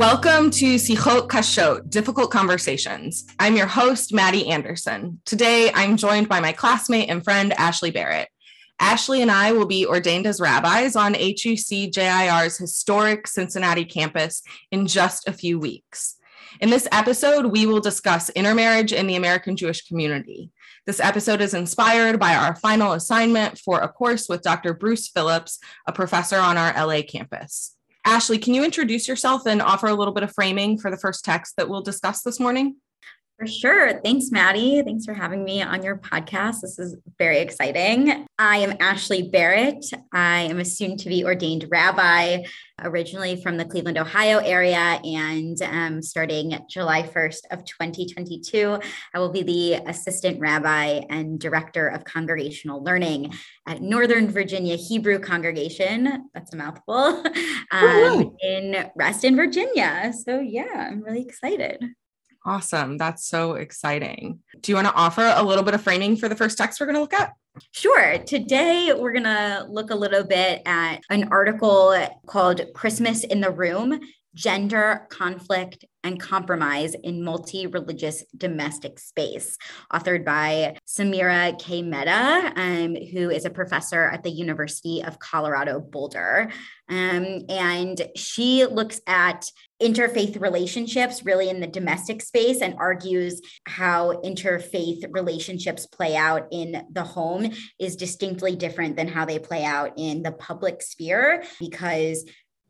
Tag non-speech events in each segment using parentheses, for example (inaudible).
Welcome to Sichot Kashot, Difficult Conversations. I'm your host, Maddie Anderson. Today, I'm joined by my classmate and friend, Ashley Barrett. Ashley and I will be ordained as rabbis on HUC JIR's historic Cincinnati campus in just a few weeks. In this episode, we will discuss intermarriage in the American Jewish community. This episode is inspired by our final assignment for a course with Dr. Bruce Phillips, a professor on our LA campus. Ashley, can you introduce yourself and offer a little bit of framing for the first text that we'll discuss this morning? For sure. Thanks, Maddie. Thanks for having me on your podcast. This is very exciting. I am Ashley Barrett. I am a soon to be ordained rabbi, originally from the Cleveland, Ohio area. And um, starting July 1st of 2022, I will be the assistant rabbi and director of congregational learning at Northern Virginia Hebrew Congregation. That's a mouthful um, in Reston, Virginia. So, yeah, I'm really excited. Awesome. That's so exciting. Do you want to offer a little bit of framing for the first text we're going to look at? Sure. Today, we're going to look a little bit at an article called Christmas in the Room Gender, Conflict, and Compromise in Multi Religious Domestic Space, authored by Samira K. Mehta, um, who is a professor at the University of Colorado Boulder. Um, and she looks at interfaith relationships really in the domestic space and argues how interfaith relationships play out in the home is distinctly different than how they play out in the public sphere because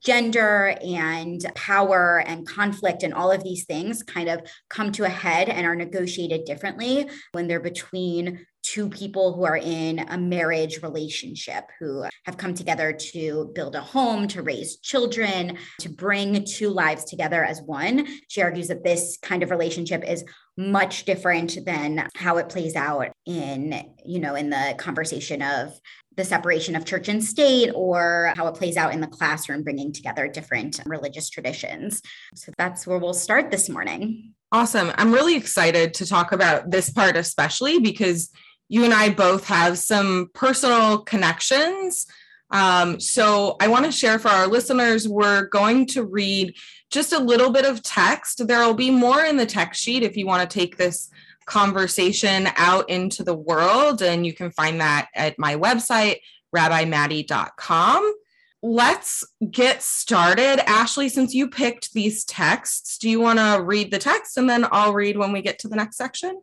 gender and power and conflict and all of these things kind of come to a head and are negotiated differently when they're between two people who are in a marriage relationship who have come together to build a home, to raise children, to bring two lives together as one. She argues that this kind of relationship is much different than how it plays out in, you know, in the conversation of the separation of church and state or how it plays out in the classroom, bringing together different religious traditions. So that's where we'll start this morning. Awesome. I'm really excited to talk about this part, especially because you and I both have some personal connections. Um, so I want to share for our listeners, we're going to read just a little bit of text. There will be more in the text sheet if you want to take this conversation out into the world. And you can find that at my website, rabbimaddie.com. Let's get started. Ashley, since you picked these texts, do you want to read the text and then I'll read when we get to the next section?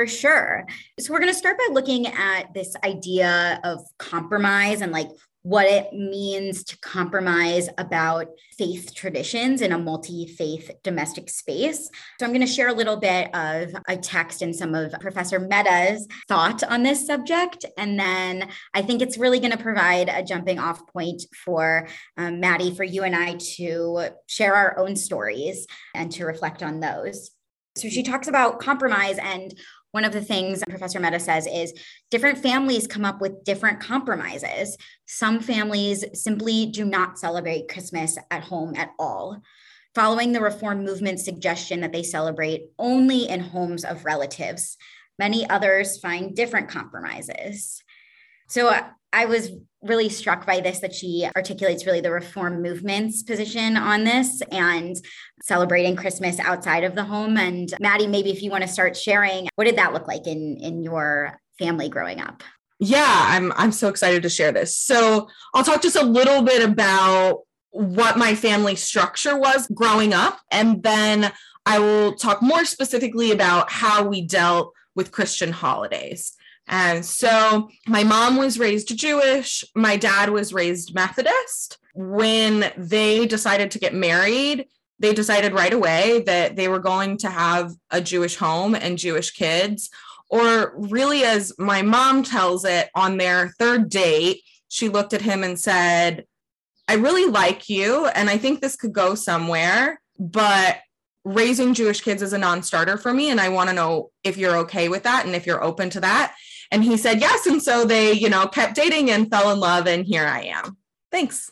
For sure. So, we're going to start by looking at this idea of compromise and like what it means to compromise about faith traditions in a multi faith domestic space. So, I'm going to share a little bit of a text and some of Professor Mehta's thought on this subject. And then I think it's really going to provide a jumping off point for um, Maddie, for you and I to share our own stories and to reflect on those. So, she talks about compromise and one of the things Professor Mehta says is different families come up with different compromises. Some families simply do not celebrate Christmas at home at all, following the reform movement's suggestion that they celebrate only in homes of relatives. Many others find different compromises. So I was really struck by this that she articulates really the reform movement's position on this and celebrating Christmas outside of the home. And Maddie, maybe if you want to start sharing, what did that look like in in your family growing up? Yeah, I'm I'm so excited to share this. So I'll talk just a little bit about what my family structure was growing up, and then I will talk more specifically about how we dealt with Christian holidays. And so my mom was raised Jewish, my dad was raised Methodist. When they decided to get married, they decided right away that they were going to have a Jewish home and Jewish kids. Or, really, as my mom tells it, on their third date, she looked at him and said, I really like you, and I think this could go somewhere, but raising Jewish kids is a non starter for me. And I want to know if you're okay with that and if you're open to that. And he said yes. And so they, you know, kept dating and fell in love. And here I am. Thanks.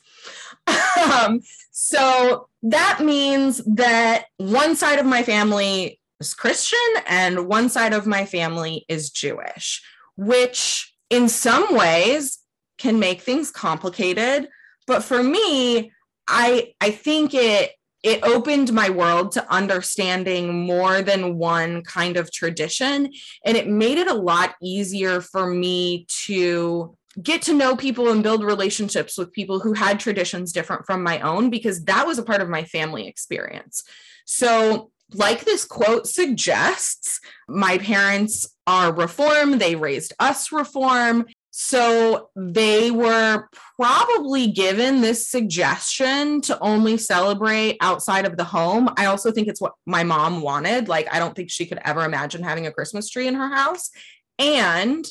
(laughs) um, so that means that one side of my family is Christian and one side of my family is Jewish, which in some ways can make things complicated. But for me, I I think it it opened my world to understanding more than one kind of tradition. And it made it a lot easier for me to get to know people and build relationships with people who had traditions different from my own, because that was a part of my family experience. So, like this quote suggests, my parents are reform, they raised us reform. So they were probably given this suggestion to only celebrate outside of the home. I also think it's what my mom wanted. Like, I don't think she could ever imagine having a Christmas tree in her house. And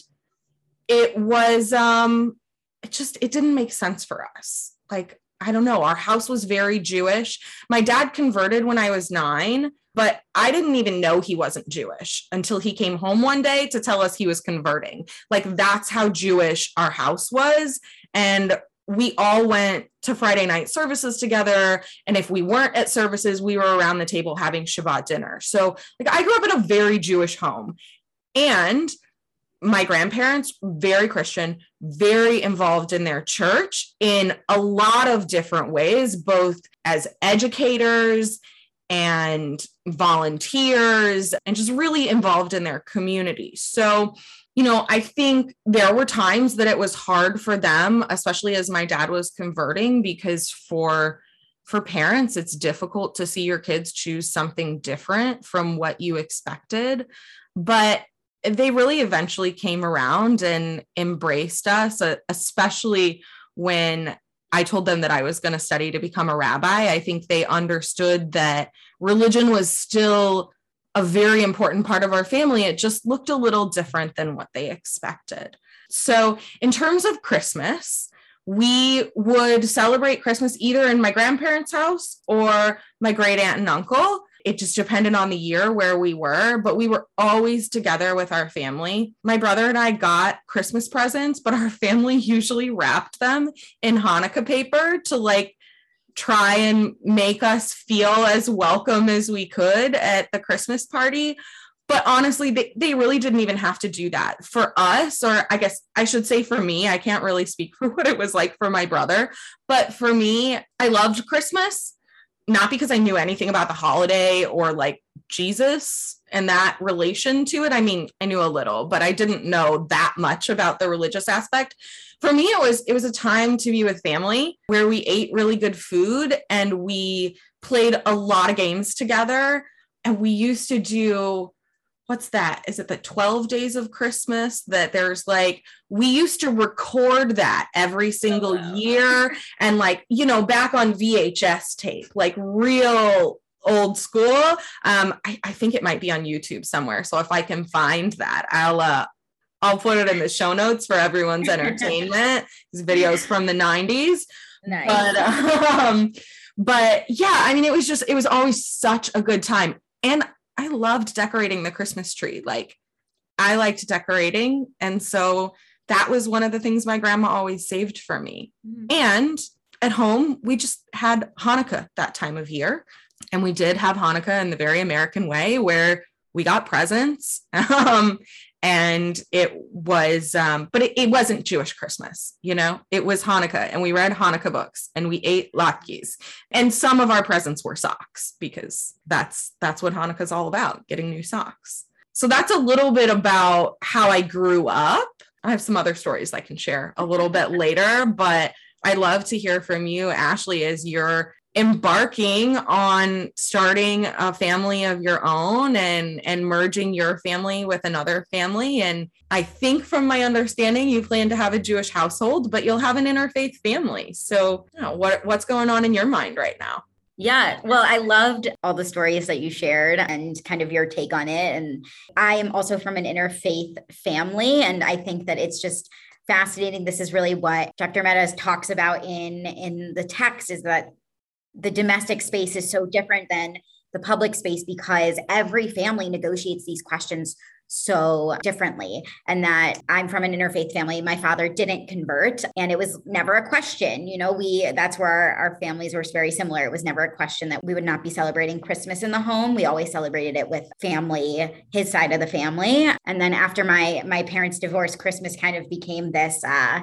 it was, um, it just, it didn't make sense for us. Like, I don't know. Our house was very Jewish. My dad converted when I was nine but I didn't even know he wasn't Jewish until he came home one day to tell us he was converting. Like that's how Jewish our house was. And we all went to Friday night services together. And if we weren't at services, we were around the table having Shabbat dinner. So, like, I grew up in a very Jewish home. And my grandparents, very Christian, very involved in their church in a lot of different ways, both as educators and volunteers and just really involved in their community. So, you know, I think there were times that it was hard for them, especially as my dad was converting, because for for parents it's difficult to see your kids choose something different from what you expected but they really eventually came around and embraced us uh, especially when I told them that I was going to study to become a rabbi. I think they understood that religion was still a very important part of our family. It just looked a little different than what they expected. So, in terms of Christmas, we would celebrate Christmas either in my grandparents' house or my great aunt and uncle it just depended on the year where we were, but we were always together with our family. My brother and I got Christmas presents, but our (laughs) family usually wrapped them in Hanukkah paper to like try and make us feel as welcome as we could at the Christmas party. But honestly, they, they really didn't even have to do that for us, or I guess I should say for me. I can't really speak (laughs) for what it was like for my brother, but for me, I loved Christmas not because I knew anything about the holiday or like Jesus and that relation to it. I mean, I knew a little, but I didn't know that much about the religious aspect. For me, it was it was a time to be with family where we ate really good food and we played a lot of games together. And we used to do what's that? Is it the 12 days of Christmas that there's like, we used to record that every single oh, wow. year (laughs) and like, you know, back on VHS tape, like real old school. Um, I, I think it might be on YouTube somewhere. So if I can find that, I'll, uh, I'll put it in the show notes for everyone's entertainment. (laughs) These videos from the 90s. Nice. But, (laughs) um, but yeah, I mean, it was just, it was always such a good time. And I loved decorating the Christmas tree. Like I liked decorating. And so that was one of the things my grandma always saved for me. Mm-hmm. And at home, we just had Hanukkah that time of year. And we did have Hanukkah in the very American way where we got presents. (laughs) Um, and it was um, but it, it, wasn't jewish christmas you know? It was hanukkah and we read hanukkah books and we ate latkes. And some of our presents were socks because that's that's what hanukkah's all about getting new socks. So that's a little bit about how i grew up. I have some other stories i can share a little bit later but I'd love to hear from you, Ashley, as you're embarking on starting a family of your own and and merging your family with another family and i think from my understanding you plan to have a jewish household but you'll have an interfaith family so you know, what what's going on in your mind right now yeah, well, I loved all the stories that you shared and kind of your take on it. And I am also from an interfaith family. And I think that it's just fascinating. This is really what Dr. Mehta talks about in, in the text is that the domestic space is so different than the public space because every family negotiates these questions so differently. And that I'm from an interfaith family. My father didn't convert, and it was never a question. You know, we that's where our, our, families were very similar. It was never a question that we would not be celebrating Christmas in the home. We always celebrated it with family, his side of the family. And then after my my parents' divorce, Christmas kind of became this uh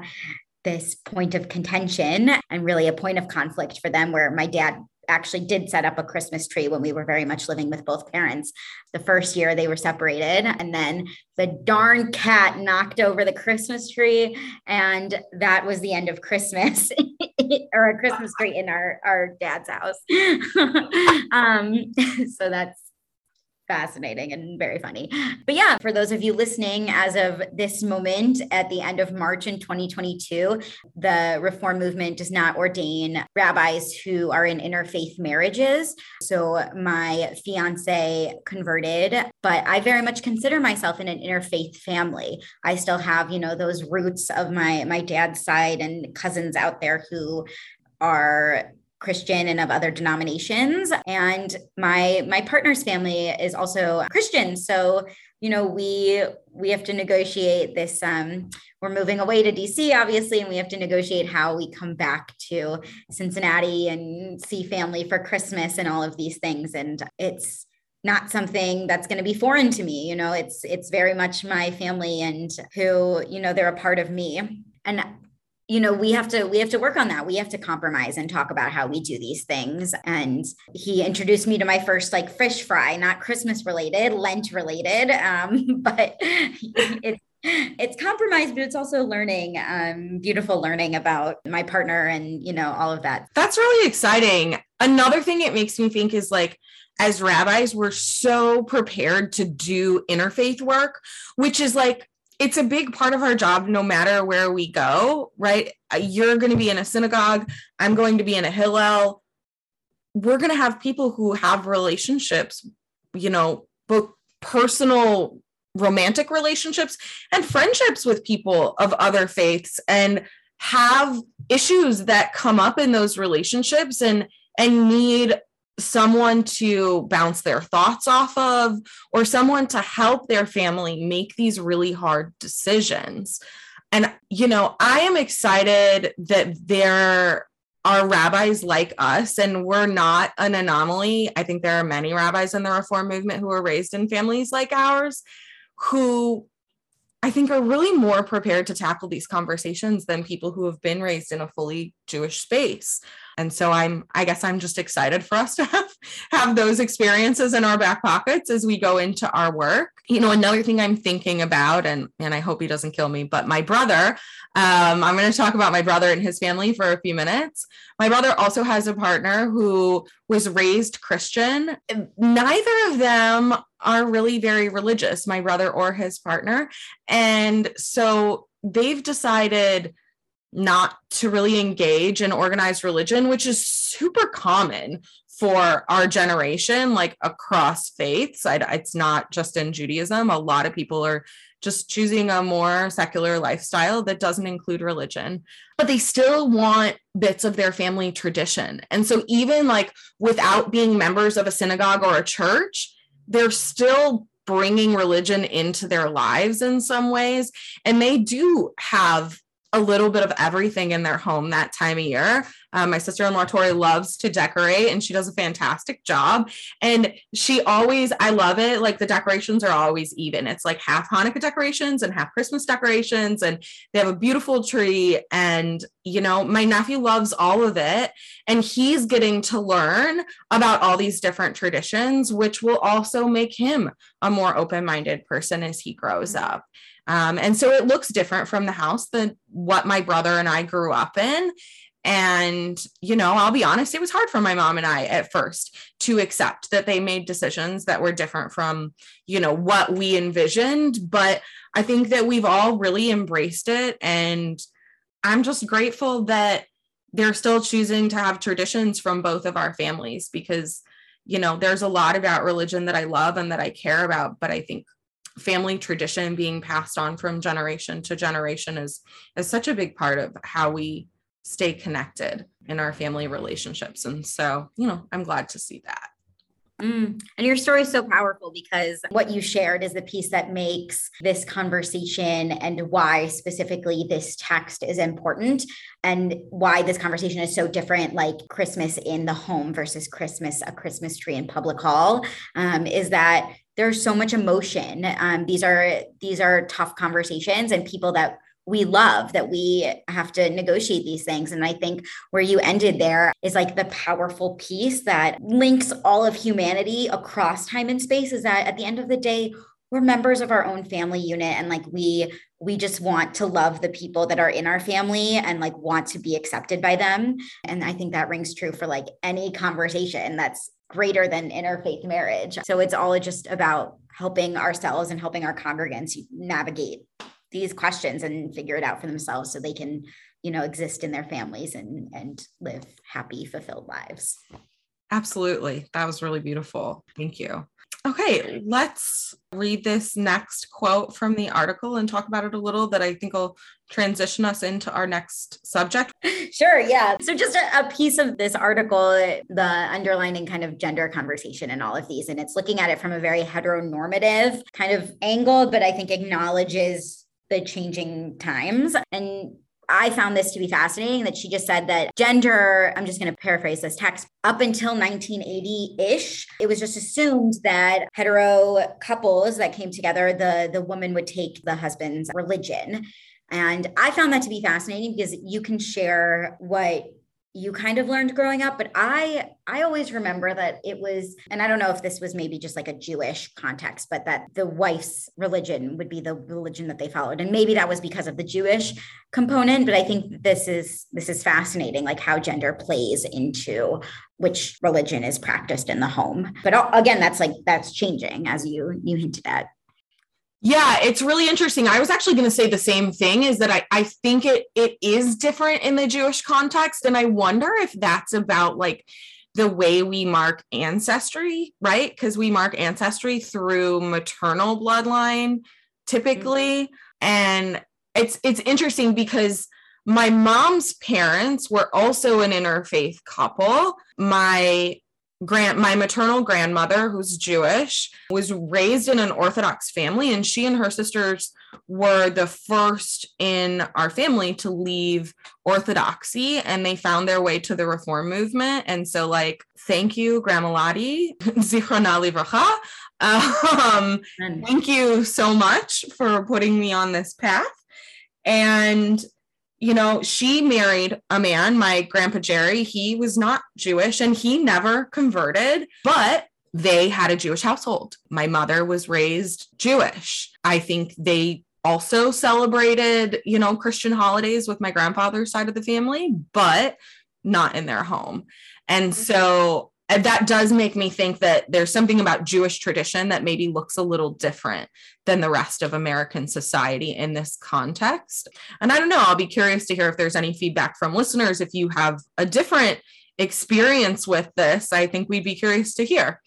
this point of contention and really a point of conflict for them where my dad actually did set up a Christmas tree when we were very much living with both parents. The first year they were separated, and then the darn cat knocked over the Christmas tree, and that was the end of Christmas (laughs) or a Christmas tree in our, our dad's house. (laughs) um, (laughs) so that's fascinating and very funny. But yeah, for those of you listening, as of this moment at the end of March in 2022, the reform movement does not ordain rabbis who are in interfaith marriages. So my fiance converted, but I very much consider myself in an interfaith family. I still have, you know, those roots of my my dad's side and cousins out there who are Christian and of other denominations. And my my partner's family is also Christian. So, you know, we we have to negotiate this. Um, we're moving away to DC, obviously, and we have to negotiate how we come back to Cincinnati and see family for Christmas and all of these things. And it's not something that's going to be foreign to me you know it's it's very much my family and who you know they're a part of me and you know we have to we have to work on that. We have to compromise and talk about how we do these things. And he introduced me to my first like fish fry not christmas related lent related. Um, (laughs) but it's it's compromise but it's also learning um, beautiful learning about my partner and you know all of that. That's really exciting. Another thing it makes me think is like as rabbis we're so prepared to do interfaith work which is like it's a big part of our job no matter where we go right? Uh, you're going to be in a synagogue i'm going to be in a hillel. We're going to have people who have relationships you know both personal romantic relationships and friendships with people of other faiths and have issues that come up in those relationships and and need someone to bounce their thoughts off of or someone to help their family make these really hard decisions. And, you know, I am excited that there are rabbis like us, and we're not an anomaly. I think there are many rabbis in the Reform movement who are raised in families like ours who I think are really more prepared to tackle these conversations than people who have been raised in a fully Jewish space. And so I'm, I guess I'm just excited for us to have, (laughs) have those experiences in our back pockets as we go into our work. You know, another thing I'm thinking about, and, and I hope he doesn't kill me, but my brother, um, I'm going to talk about my brother and his family for a few minutes. My brother also has a partner who was raised Christian. Neither of them are really very religious, my brother or his partner. And so they've decided not to really engage in organized religion, which is super common for our generation, like across faiths. I, it's not just in Judaism. A lot of people are just choosing a more secular lifestyle that doesn't include religion, but they still want bits of their family tradition. And so, even like without being members of a synagogue or a church, they're still bringing religion into their lives in some ways. And they do have a little bit of everything in their home that time of year. Um, my sister in law, Tori, loves to decorate and she does a fantastic job. And she always, I love it. Like the decorations are always even. It's like half Hanukkah decorations and half Christmas decorations. And they have a beautiful tree. And, you know, my nephew loves all of it. And he's getting to learn about all these different traditions, which will also make him a more open minded person as he grows mm-hmm. up. Um, and so it looks different from the house than what my brother and I grew up in. And, you know, I'll be honest, it was hard for my mom and I at first to accept that they made decisions that were different from, you know, what we envisioned. But I think that we've all really embraced it. And I'm just grateful that they're still choosing to have traditions from both of our families because, you know, there's a lot about religion that I love and that I care about. But I think family tradition being passed on from generation to generation is is such a big part of how we stay connected in our family relationships and so you know i'm glad to see that Mm. And your story is so powerful because what you shared is the piece that makes this conversation and why specifically this text is important and why this conversation is so different, like Christmas in the home versus Christmas, a Christmas tree in public hall, um, is that there's so much emotion. Um, these are these are tough conversations and people that we love that we have to negotiate these things. And i think where you ended there is like the powerful piece that links all of humanity across time and space is that at the end of the day we're members of our own family unit. And like we we just want to love the people that are in our family and like want to be accepted by them. And i think that rings true for like any conversation that's greater than interfaith marriage. So it's all just about helping ourselves and helping our congregants navigate these questions and figure it out for themselves so they can you know exist in their families and and live happy fulfilled lives. Absolutely. That was really beautiful. Thank you. Okay let's read this next quote from the article and talk about it a little that i think will transition us into our next subject. (laughs) Sure yeah. So just a, a piece of this article the underlining kind of gender conversation and all of these and it's looking at it from a very heteronormative kind of angle but i think acknowledges the changing times. And I found this to be fascinating that she just said that gender, I'm just going to paraphrase this text, up until 1980 ish, it was just assumed that hetero couples that came together, the, the woman would take the husband's religion. And I found that to be fascinating because you can share what you kind of learned growing up but i i always remember that it was and i don't know if this was maybe just like a jewish context but that the wife's religion would be the religion that they followed. And maybe that was because of the jewish component but i think this is this is fascinating like how gender plays into which religion is practiced in the home. But again that's like that's changing as you you hinted at yeah, it's really interesting. I was actually going to say the same thing is that I, I think it it is different in the Jewish context. And I wonder if that's about like the way we mark ancestry, right? Because we mark ancestry through maternal bloodline typically. Mm-hmm. And it's it's interesting because my mom's parents were also an interfaith couple. My grand my maternal grandmother who's jewish was raised in an orthodox family and she and her sisters were the first in our family to leave orthodoxy and they found their way to the reform movement. And so like thank you grandma lottie (laughs) zichrona livracha um, thank you so much for putting me on this path. And you know, she married a man, my grandpa Jerry. He was not Jewish and he never converted, but they had a Jewish household. My mother was raised Jewish. I think they also celebrated, you know, Christian holidays with my grandfather's side of the family, but not in their home. And so and that does make me think that there's something about Jewish tradition that maybe looks a little different than the rest of American society in this context. And I don't know, I'll be curious to hear if there's any feedback from listeners. If you have a different experience with this, I think we'd be curious to hear.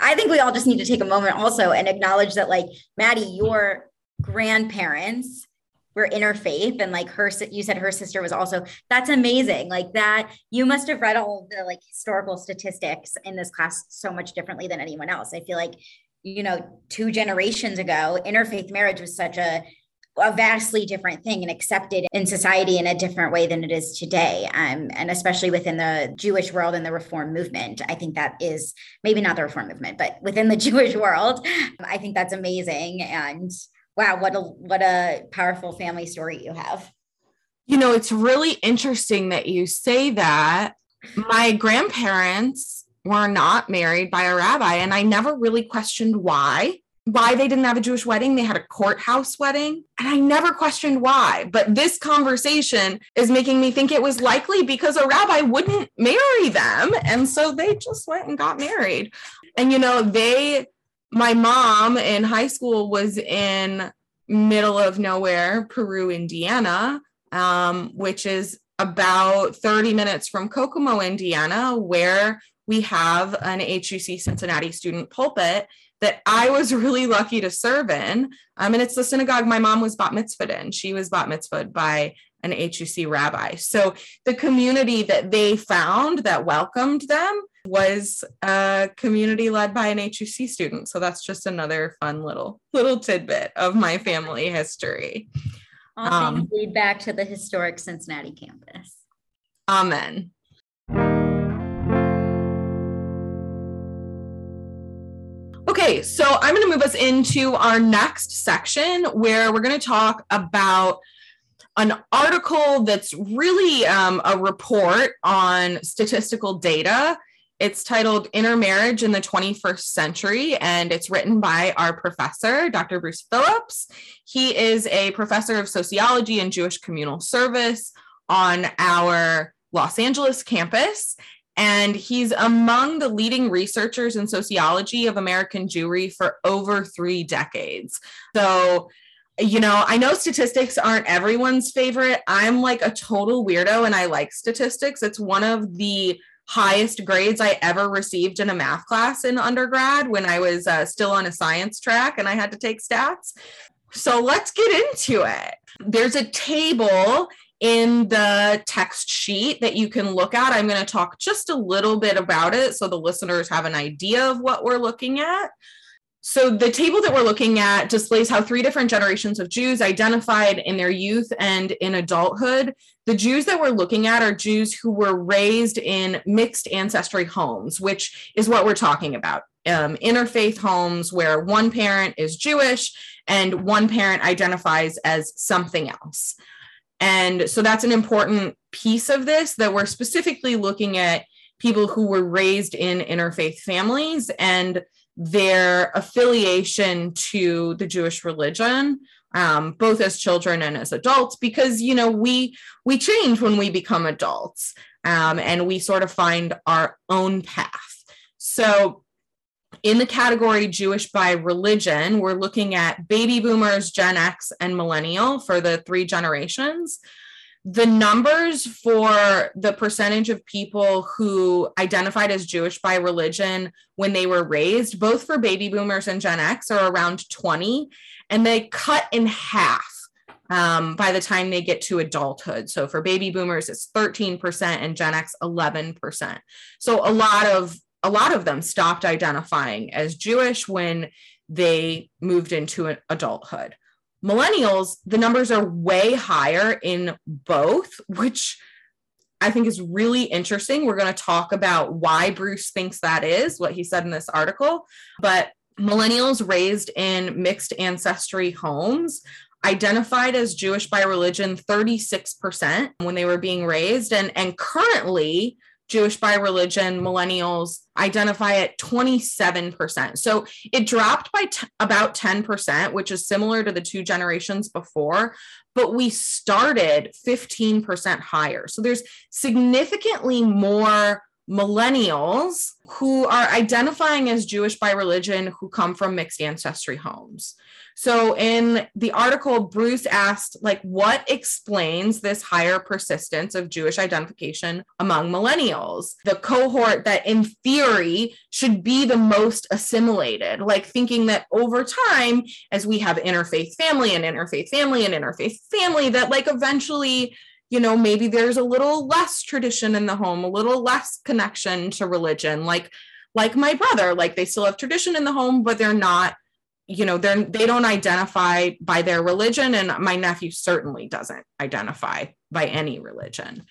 I think we all just need to take a moment also and acknowledge that, like, Maddie, your grandparents were interfaith and like her you said her sister was also that's amazing like that you must have read all the like historical statistics in this class so much differently than anyone else i feel like you know two generations ago interfaith marriage was such a a vastly different thing and accepted in society in a different way than it is today. Um, and especially within the Jewish world and the reform movement. I think that is maybe not the reform movement, but within the (laughs) Jewish world, I think that's amazing. And wow, what a what a powerful family story you have. You know, it's really interesting that you say that. My grandparents were not married by a rabbi, and I never really questioned why. Why they didn't have a Jewish wedding. They had a courthouse wedding. And I never questioned why. But this conversation is making me think it was likely because a rabbi wouldn't marry them. And so they just went and got married. And, you know, they my mom in high school was in middle of nowhere, Peru, Indiana, um, which is about 30 minutes from Kokomo, Indiana, where we have an HUC Cincinnati student pulpit that I was (laughs) really lucky to serve in. Um, and it's the synagogue my mom was bat mitzvahed in. She was bat mitzvahed by an HUC rabbi. So the community that they found that welcomed them was a community led by an HUC student. So that's just another fun little little tidbit of my family history. All um, things lead back to the historic Cincinnati campus. Amen. Okay, so I'm going to move us into our next section where we're going to talk about an article that's really um, a report on statistical data. It's titled Intermarriage in the 21st Century, and it's written by our professor, Dr. Bruce Phillips. He is a professor of sociology and Jewish communal service on our Los Angeles campus. And he's among the leading researchers in sociology of American Jewry for over three decades. So, you know, I know statistics aren't everyone's favorite. I'm like a total weirdo and I like statistics. It's one of the highest grades I ever received in a math class in undergrad when I was uh, still on a science track and I had to take stats. So let's get into it. There's a table in the text sheet that you can look at. I'm going to talk just a little bit about it so the listeners have an idea of what we're looking at. So, the table that we're looking at displays how three different generations of Jews identified in their youth and in adulthood. The Jews that we're looking at are Jews who were raised in mixed ancestry homes, which is what we're talking about. Um, interfaith homes where one parent is Jewish and one parent identifies as something else. And so that's an important piece of this that we're specifically looking at people who were raised in interfaith families and their affiliation to the Jewish religion, um, both as children and as adults, because you know we we change when we become adults, um, and we sort of find our own path. So in the category Jewish by religion, we're looking at baby boomers, Gen X, and millennial for the three generations. The numbers for the percentage of people who identified as Jewish by religion when they were raised, both for baby boomers and Gen X, are around 20, and they cut in half um, by the time they get to adulthood. So for baby boomers, it's 13% and Gen X 11%. So a lot of a lot of them stopped identifying as Jewish when they moved into adulthood. Millennials, the numbers are way higher in both, which I think is really interesting. We're going to talk about why Bruce thinks that is, what he said in this article. But millennials raised in mixed ancestry homes identified as Jewish by religion 36% when they were being raised. And, and currently, Jewish by religion millennials identify at 27%. So it dropped by t- about 10%, which is similar to the two generations before, but we started 15% higher. So there's significantly more millennials who are identifying as Jewish by religion who come from mixed ancestry homes. So in the article, Bruce asked, like, what explains this higher persistence of Jewish identification among millennials, the cohort that in theory should be the most assimilated, like thinking that over time, as we have interfaith family and interfaith family and interfaith family, that like eventually you know maybe there's a little less tradition in the home a little less connection to religion like like my brother like they still have tradition in the home but they're not you know they're they don't identify by their religion and my nephew certainly doesn't identify by any religion.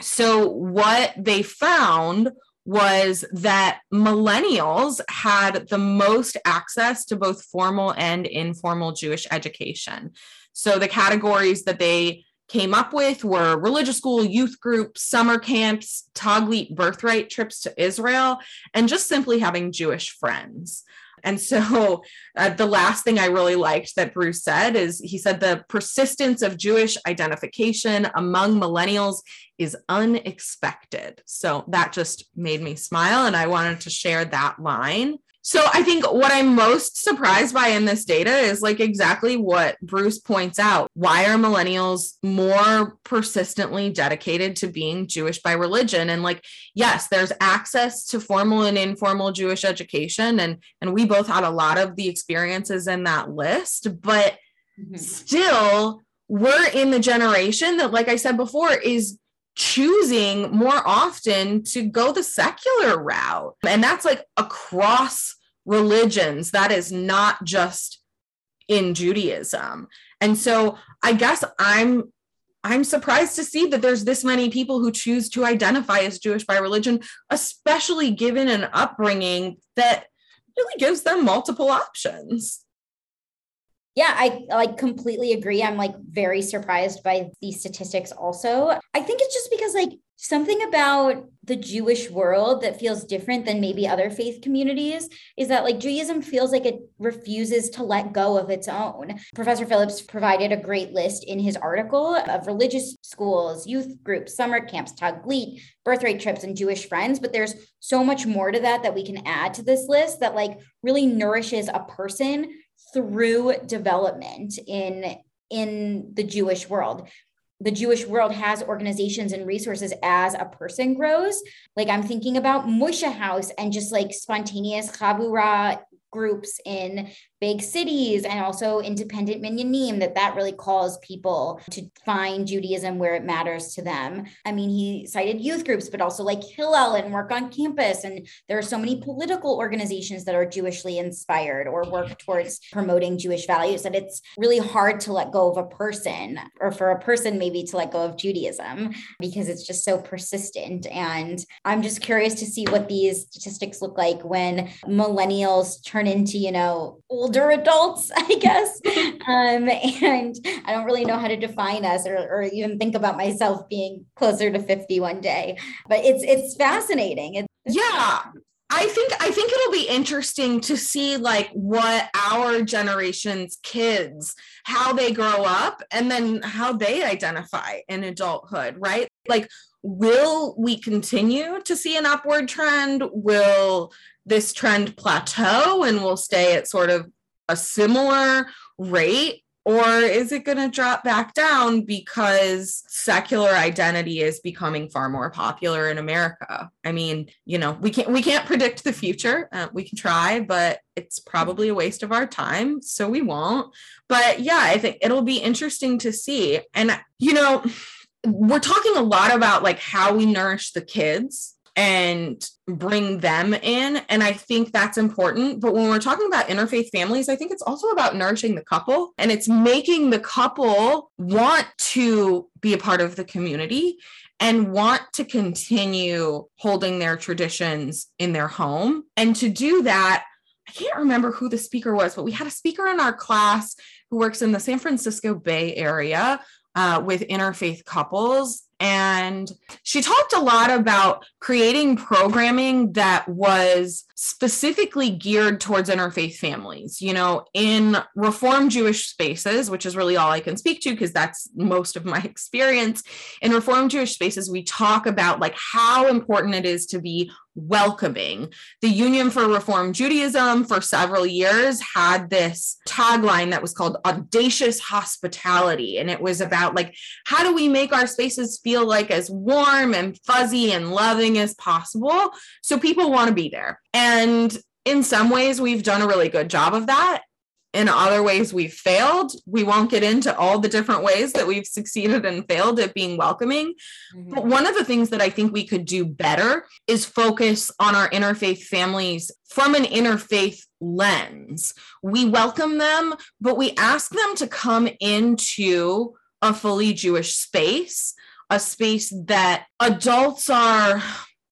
So what they found was that millennials had the most access to both formal and informal jewish education. So the categories that they came up with were religious school, youth groups, summer camps, Taglit birthright trips to Israel, and just simply having Jewish friends. And so (laughs) uh, the last thing I really liked that Bruce said is he said the persistence of Jewish identification among millennials is unexpected. So that just made me smile. And I wanted to share that line. So I think what I'm most surprised by in this data is like exactly what Bruce points out. Why are millennials more persistently dedicated to being Jewish by religion? And like, yes, there's access to formal and informal Jewish education. And, and we both had a lot of the experiences in that list, but mm-hmm. still we're in the generation that, like I said before, is choosing more often to go the secular route. And that's like across religions. That is not just in Judaism. And so I guess I'm I'm surprised to see that there's this many people who choose to identify as Jewish by religion, especially given an upbringing that really gives them multiple options. Yeah, I like completely agree. I'm like very surprised by these statistics also. I think it's just because like something about the Jewish world that feels different than maybe other faith communities is that like Judaism feels like it refuses to let go of its own. Professor Phillips provided a great list in his article of religious schools, youth groups, summer camps, Taglit, birthright trips, and Jewish friends. But there's so much more to that that we can add to this list that like really nourishes a person through development in in the Jewish world the Jewish world has organizations and resources as a person grows. Like I'm thinking about Moishe House and just like spontaneous chabura groups in big cities and also independent minyanim that that really calls people to find Judaism where it matters to them. I mean, he cited youth groups, but also like Hillel and work on campus. And there are so many political organizations that are Jewishly inspired or work towards promoting Jewish values that it's really hard to let go of a person or for a person maybe to let go of Judaism because it's just so persistent. And I'm just curious to see what these statistics look like when millennials turn into, you know, older adults, (laughs) I guess. (laughs) um, and I don't really know how to define us or, or even think about myself being closer to 50 one day. But it's it's fascinating. It's, yeah. I think I think it'll be interesting to see like what our generation's kids how they grow up and then how they identify in adulthood, right? Like will we continue to see an upward trend? Will this trend plateau and will stay at sort of a similar rate? Or is it going to drop back down because secular identity is becoming far more popular in america? I mean you know we can't we can't predict the future. Uh, we can try but it's probably a waste of our time so we won't. But yeah i think it'll be interesting to see. And you know we're talking a lot about like how we nourish the kids and bring them in. And I think that's important. But when we're talking about interfaith families, I think it's also about nourishing the couple and it's making the couple want to be a part of the community and want to continue holding their traditions in their home. And to do that, I can't remember who the speaker was, but we had a speaker in our class who works in the San Francisco Bay Area uh, with interfaith couples. And she talked a lot about creating programming that was specifically geared towards interfaith families. You know, in Reform Jewish spaces, which is really all I can speak to because that's most of my (laughs) experience. In Reform Jewish spaces, we talk about like how important it is to be welcoming. The Union for Reform Judaism for several years had this tagline that was called audacious hospitality and it was about like how do we make our spaces feel like as warm and fuzzy and loving as possible so people want to be there. And in some ways we've done a really good job of that in other ways we've failed. We won't get into all the different ways that we've succeeded and failed at being welcoming. Mm-hmm. But one of the things that I think we could do better is focus on our interfaith families from an interfaith lens. We welcome them, but we ask them to come into a fully Jewish space, a space that adults are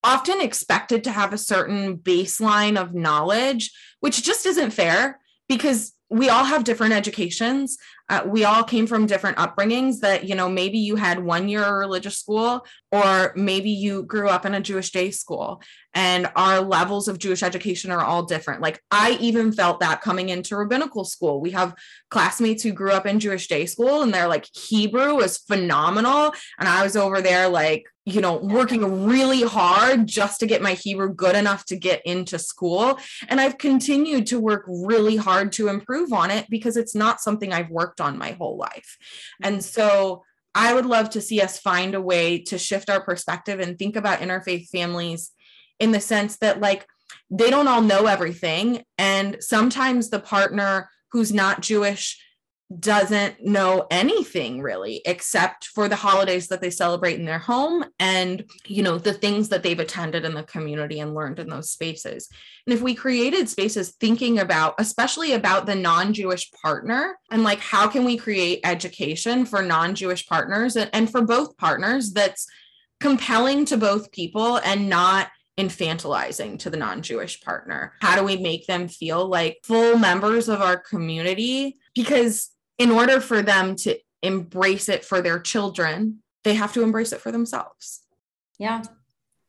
often expected to have a certain baseline of knowledge, which just isn't fair because we all have different educations. Uh, we all came from different upbringings that, you know, maybe you had one year of religious school, or maybe you grew up in a Jewish day school, and our levels of Jewish education are all different. Like, I even felt that coming into rabbinical school. We have classmates who grew up in Jewish day school, and they're like, Hebrew was phenomenal. And I was over there, like, you know, working really hard just to get my Hebrew good enough to get into school. And I've continued to work really hard to improve on it because it's not something I've worked on my whole life. And so I would love to see us find a way to shift our perspective and think about interfaith families in the sense that, like, they don't all know everything. And sometimes the partner who's not Jewish doesn't know anything really except for the holidays that they celebrate in their home and you know the things that they've attended in the community and learned in those spaces and if we created spaces thinking about especially about the non-jewish partner and like how can we create education for non-jewish partners and, and for both partners that's compelling to both people and not infantilizing to the non Jewish partner? How do we make them feel like full members of our community? Because in order for them to embrace it for their children, they have to embrace it for themselves. Yeah.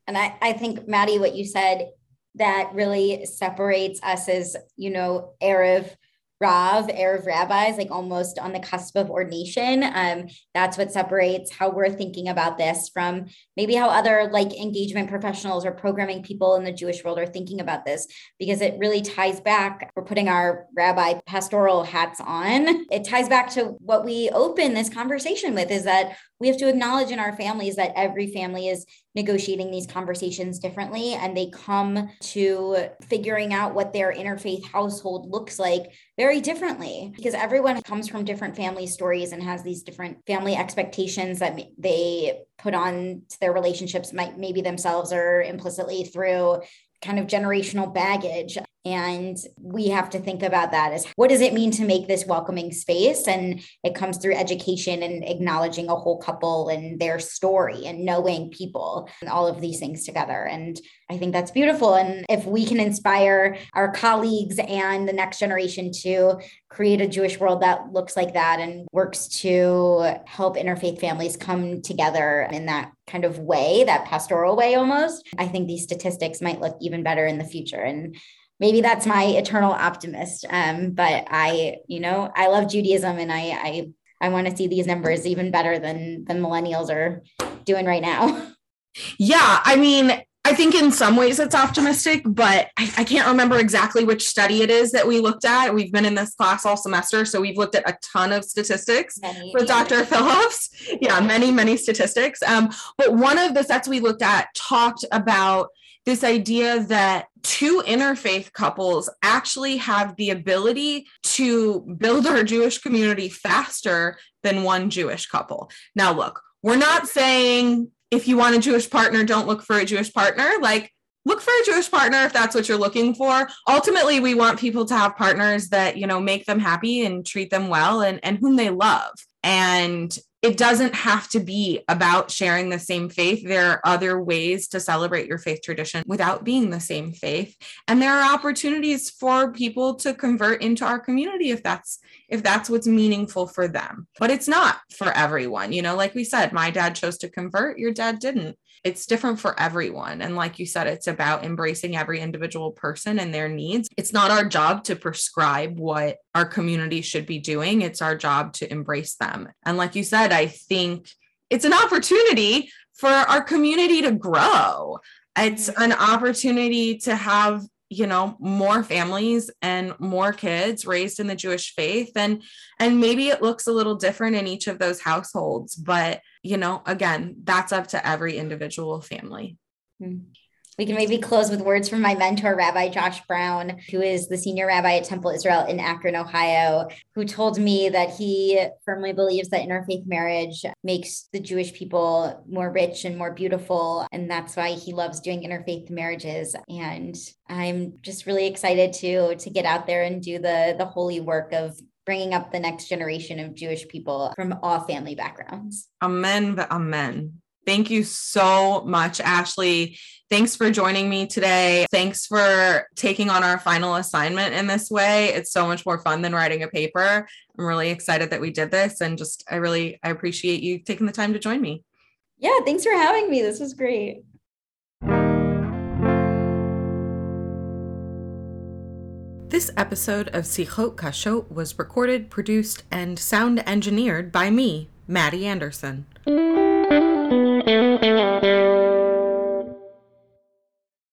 And I, I think, Maddie, what you said that really separates us as, you know, Erev Rav, Erev rabbis, like almost on the cusp of ordination. Um, that's what separates how we're thinking about this from maybe how other like engagement professionals or programming people in the Jewish world are thinking about this, because it really ties back. We're putting our rabbi pastoral hats on. It ties back to what we open this conversation with is that we have to acknowledge in our families that every family is negotiating these conversations differently and they come to figuring out what their interfaith household looks like very differently because everyone comes from different family stories and has these different family expectations that they put on to their relationships might maybe themselves or implicitly through kind of generational baggage and we have to think about that as what does it mean to make this welcoming space? And it comes through education and acknowledging a whole couple and their story and knowing people and all of these things together. And I think that's beautiful. And if we can inspire our colleagues and the next generation to create a Jewish world that looks like that and works to help interfaith families come together in that kind of way, that pastoral way almost, I think these statistics might look even better in the future. And maybe that's my eternal optimist. Um, but I, you know, I love Judaism and I, I, I want to see these numbers even better than than millennials are doing right now. (laughs) Yeah, I mean, I think in some ways it's optimistic, but I, I, can't remember exactly which study it is that we looked at. We've been in this class all semester, so we've looked at a ton of statistics many, with Dr. (laughs) Phillips. Yeah, many, many statistics. Um, but one of the sets we looked at talked about this idea that two interfaith couples actually have the ability to build our Jewish community faster than one Jewish couple. Now, look, we're not saying if you want a Jewish partner, don't look for a Jewish partner. Like, look for a Jewish partner if that's what you're looking for. Ultimately, we want people to have partners that, you know, make them happy and treat them well and, and whom they love. And it doesn't have to be about sharing the same faith. There are other ways to celebrate your faith tradition without being the same faith. And there are opportunities for people to convert into our community if that's if that's what's meaningful for them. But it's not for everyone. You know, like we said, my dad chose to convert, your dad didn't it's different for everyone. And like you said, it's about embracing every individual person and their needs. It's not our job to prescribe what our community should be doing, it's our job to embrace them. And like you said, I think it's an opportunity for our community to grow. It's mm-hmm. an opportunity to have you know more families and more kids raised in the jewish faith and and maybe it looks a little different in each of those households but you know, again, that's up to every individual family. Mm-hmm. We can maybe close with words from my mentor, Rabbi Josh Brown, who is the senior rabbi at Temple Israel in Akron, Ohio, who told me that he firmly believes that interfaith marriage makes the Jewish people more rich and more beautiful. And that's why he loves doing interfaith marriages. And I'm just really excited to, to get out there and do the, the holy work of bringing up the next generation of Jewish people from all family backgrounds. Amen. But amen. Thank you so much, Ashley. Thanks for joining me today. Thanks for taking on our final assignment in this way. It's so much more fun than writing a paper. I'm really excited that we did this and just I really I appreciate you taking the time to join me. Yeah, thanks for having me. This was great. This episode of Sichot Kashot was recorded, produced, and sound engineered by me, Maddy Anderson.